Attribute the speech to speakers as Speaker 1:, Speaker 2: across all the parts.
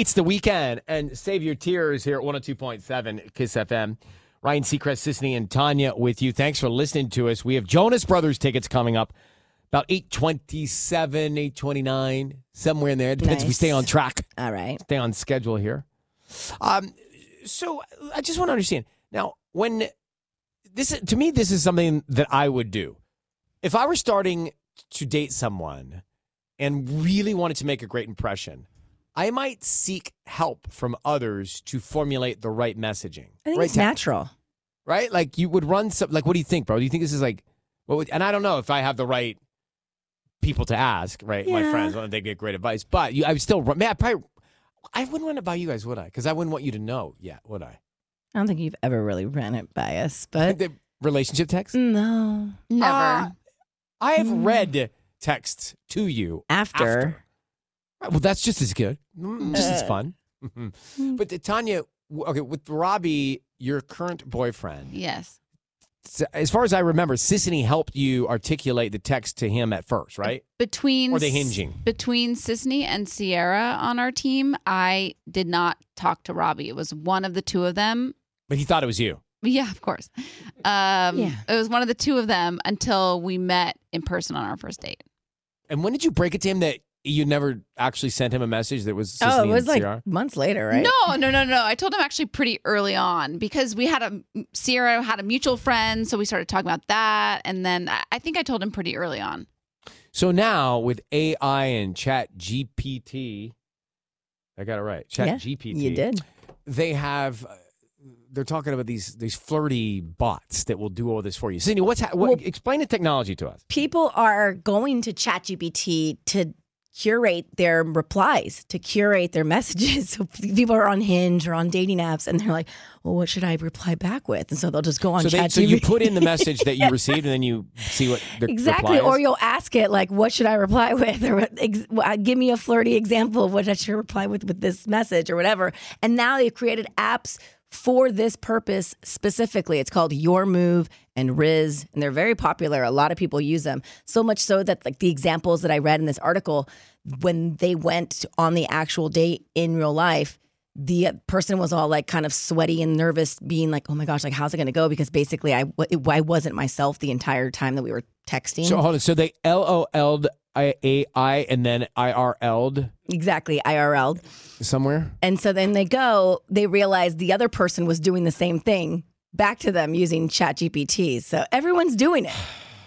Speaker 1: It's the weekend, and save your tears here at 102.7 Kiss FM. Ryan Seacrest, Sisanie, and Tanya with you. Thanks for listening to us. We have Jonas Brothers tickets coming up about 827, 829, somewhere in there. It depends if we stay on track,
Speaker 2: All right.
Speaker 1: stay on schedule here. Um, so I just want to understand now when this to me this is something that I would do if I were starting to date someone and really wanted to make a great impression. I might seek help from others to formulate the right messaging.
Speaker 2: I think
Speaker 1: right,
Speaker 2: it's
Speaker 1: Ta-
Speaker 2: natural.
Speaker 1: right? Like you would run some. Like, what do you think, bro? Do you think this is like? What would, and I don't know if I have the right people to ask. Right, my friends, when they get great advice, but you, I would still run. Man, I probably. I wouldn't run it by you guys, would I? Because I wouldn't want you to know yet, would I?
Speaker 2: I don't think you've ever really ran it by us, but
Speaker 1: the relationship text.
Speaker 2: no.
Speaker 3: Never.
Speaker 1: Uh, I have
Speaker 2: Mm.
Speaker 1: read texts to you
Speaker 2: After.
Speaker 1: Right, Well, that's just as good, Mm, just as
Speaker 2: Uh.
Speaker 1: fun. but uh, Tanya, w- okay, with Robbie, your current boyfriend,
Speaker 3: yes.
Speaker 1: s- as far as I remember, Sisanie helped you articulate the text to him at first, right?
Speaker 3: Between
Speaker 1: Or they
Speaker 3: S-
Speaker 1: hinging?
Speaker 3: between Sisanie and Sierra on our team, I did not talk to Robbie. It was one of the two of them.
Speaker 1: But he thought it was you.
Speaker 3: Yeah, of course. Um,
Speaker 2: Yeah.
Speaker 3: It was one of the two of them until we met in person on our first date.
Speaker 1: And when did you break it to him that you never actually sent him a message that was Sisanie
Speaker 2: Oh, it was
Speaker 1: and
Speaker 2: like
Speaker 1: Sierra?
Speaker 2: months later, right?
Speaker 3: No, no, no, no. I told him actually pretty early on because we had a Sierra had a mutual friend, so we started talking about that, and then I- I think I told him pretty early on.
Speaker 1: So now with AI and ChatGPT, I got it right. Chat
Speaker 2: Yeah,
Speaker 1: GPT.
Speaker 2: You did.
Speaker 1: they have uh, they're talking about these these flirty bots that will do all this for you. Cindy, what's ha- what,
Speaker 2: Well-
Speaker 1: explain the technology to us.
Speaker 2: People are going to ChatGPT to curate their replies, to curate their messages. So people are on Hinge or on dating apps, and they're like, "Well, what should I reply back with?" And so they'll just go on
Speaker 1: So, they, so you put in the message that you received, and then you see what the
Speaker 2: Exactly. Or you'll ask it, like, what should I reply with? Or ex- give me a flirty example of what I should reply with with this message or whatever. And now they've created apps for this purpose specifically. It's called Your Move and Rizz, and they're very popular. A lot of people use them. So much so that, like, the examples that I read in this article, when they went on the actual date in real life, the person was all like kind of sweaty and nervous, being like, "Oh my gosh, like how's it going to go?" Because basically, I I wasn't myself the entire time that we were texting.
Speaker 1: So hold on. So they L O L'd I A I and then I R L'd
Speaker 2: exactly, IRL.
Speaker 1: somewhere.
Speaker 2: And so then they go, they realize the other person was doing the same thing back to them using ChatGPT. So everyone's doing it.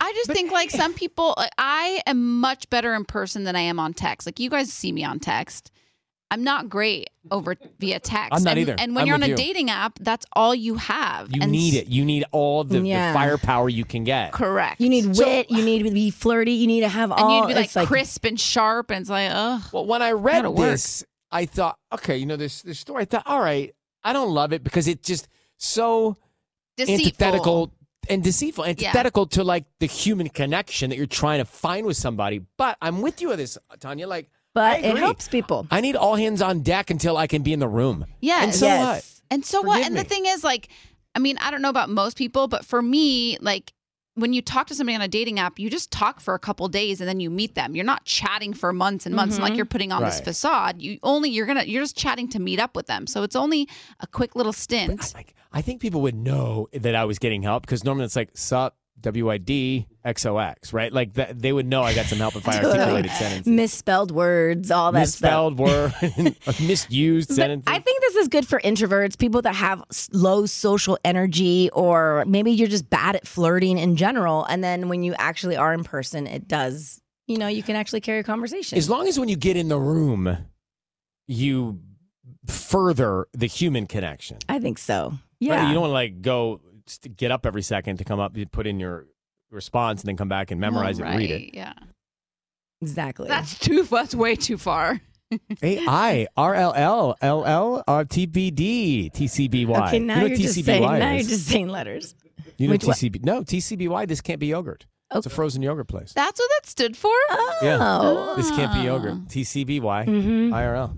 Speaker 3: I I just think like some people, I am much better in person than I am on text. Like you guys see me on text. I'm not great over via text.
Speaker 1: I'm not
Speaker 3: and,
Speaker 1: either.
Speaker 3: And when
Speaker 1: I'm
Speaker 3: you're on a
Speaker 1: you.
Speaker 3: dating app, that's all you have.
Speaker 1: You
Speaker 3: And
Speaker 1: need it. You need all the, the firepower you can get.
Speaker 3: Correct.
Speaker 2: You need wit. you need to be flirty. You need to have all.
Speaker 3: and you need to be like,
Speaker 2: it's like
Speaker 3: crisp and sharp, and it's like, ugh.
Speaker 1: Well, when I read
Speaker 3: Gotta work.
Speaker 1: this, I thought, okay, you know, this this story. I thought, all right, I don't love it because it's just so
Speaker 3: Deceitful.
Speaker 1: antithetical and deceitful, antithetical to like the human connection that you're trying to find with somebody. But I'm with you on this, Tanya. Like, I
Speaker 2: but it helps people.
Speaker 1: I need all hands on deck until I can be in the room.
Speaker 3: Yeah.
Speaker 1: And so
Speaker 2: Yes.
Speaker 1: what?
Speaker 3: And so what? And
Speaker 1: me.
Speaker 3: the thing is, like, I mean, I don't know about most people, but for me, like, when you talk to somebody on a dating app, you just talk for a couple days and then you meet them. You're not chatting for months and months, and like you're putting on this facade. You only you're gonna you're just chatting to meet up with them. So it's only a quick little stint.
Speaker 1: Like, I think people would know that I was getting help because normally it's like sup W I D X O X, right? Like that, they would know I got some help if I articulated sentences.
Speaker 2: Misspelled words, all that stuff.
Speaker 1: Misspelled word, misused
Speaker 2: But
Speaker 1: sentences.
Speaker 2: I think this is good for introverts, people that have low social energy, or maybe you're just bad at flirting in general. And then when you actually are in person, it does, you know, you can actually carry a conversation.
Speaker 1: as long as when you get in the room, you further the human connection.
Speaker 2: I think so.
Speaker 1: Right?
Speaker 2: Yeah.
Speaker 1: You don't want to like go get up every second to come up, you put in your response, and then come back and memorize it and read it.
Speaker 3: Yeah,
Speaker 2: exactly.
Speaker 3: that's too. That's way too far.
Speaker 1: A I R L L L L R T B D T C B Y.
Speaker 2: okay, now
Speaker 1: you know
Speaker 2: you're
Speaker 1: what
Speaker 2: just
Speaker 1: TCBY
Speaker 2: saying. Now you're just saying letters.
Speaker 1: You know
Speaker 2: Which what?
Speaker 1: TCB? No, TCBY. This can't be yogurt. It's a frozen yogurt place.
Speaker 3: That's what that stood for.
Speaker 1: Yeah.
Speaker 2: Oh.
Speaker 1: This can't be yogurt. TCBY
Speaker 2: Mm-hmm.
Speaker 1: IRL.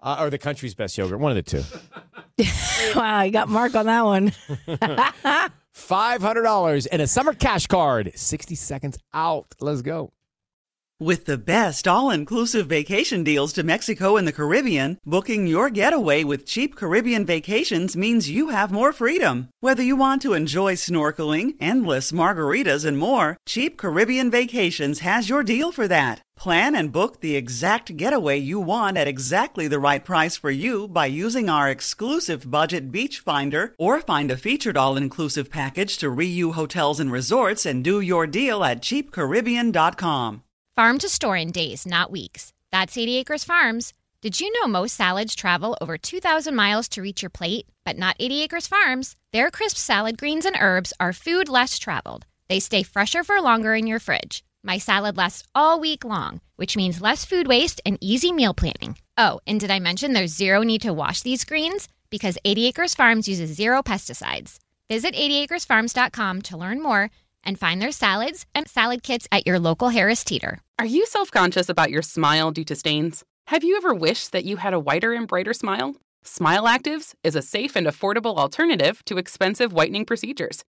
Speaker 1: Uh, or the country's best yogurt. One of the two.
Speaker 2: Wow, you got Mark on that one.
Speaker 1: $500 and a summer cash card. 60 seconds out. Let's go.
Speaker 4: With the best all inclusive vacation deals to Mexico and the Caribbean, booking your getaway with cheap Caribbean vacations means you have more freedom. Whether you want to enjoy snorkeling, endless margaritas, and more, Cheap Caribbean Vacations has your deal for that. Plan and book the exact getaway you want at exactly the right price for you by using our exclusive budget beach finder or find a featured all inclusive package to Riu Hotels and Resorts and do your deal at cheapcaribbean.com.
Speaker 5: Farm to store in days, not weeks. That's 80 Acres Farms. Did you know most salads travel over 2,000 miles to reach your plate? But not 80 Acres Farms. Their crisp salad greens and herbs are food less traveled. They stay fresher for longer in your fridge. My salad lasts all week long, which means less food waste and easy meal planning. Oh, and did I mention there's zero need to wash these greens? Because 80 Acres Farms uses zero pesticides. Visit 80acresfarms.com to learn more and find their salads and salad kits at your local Harris Teeter.
Speaker 6: Are you self conscious about your smile due to stains? Have you ever wished that you had a whiter and brighter smile? Smile Actives is a safe and affordable alternative to expensive whitening procedures.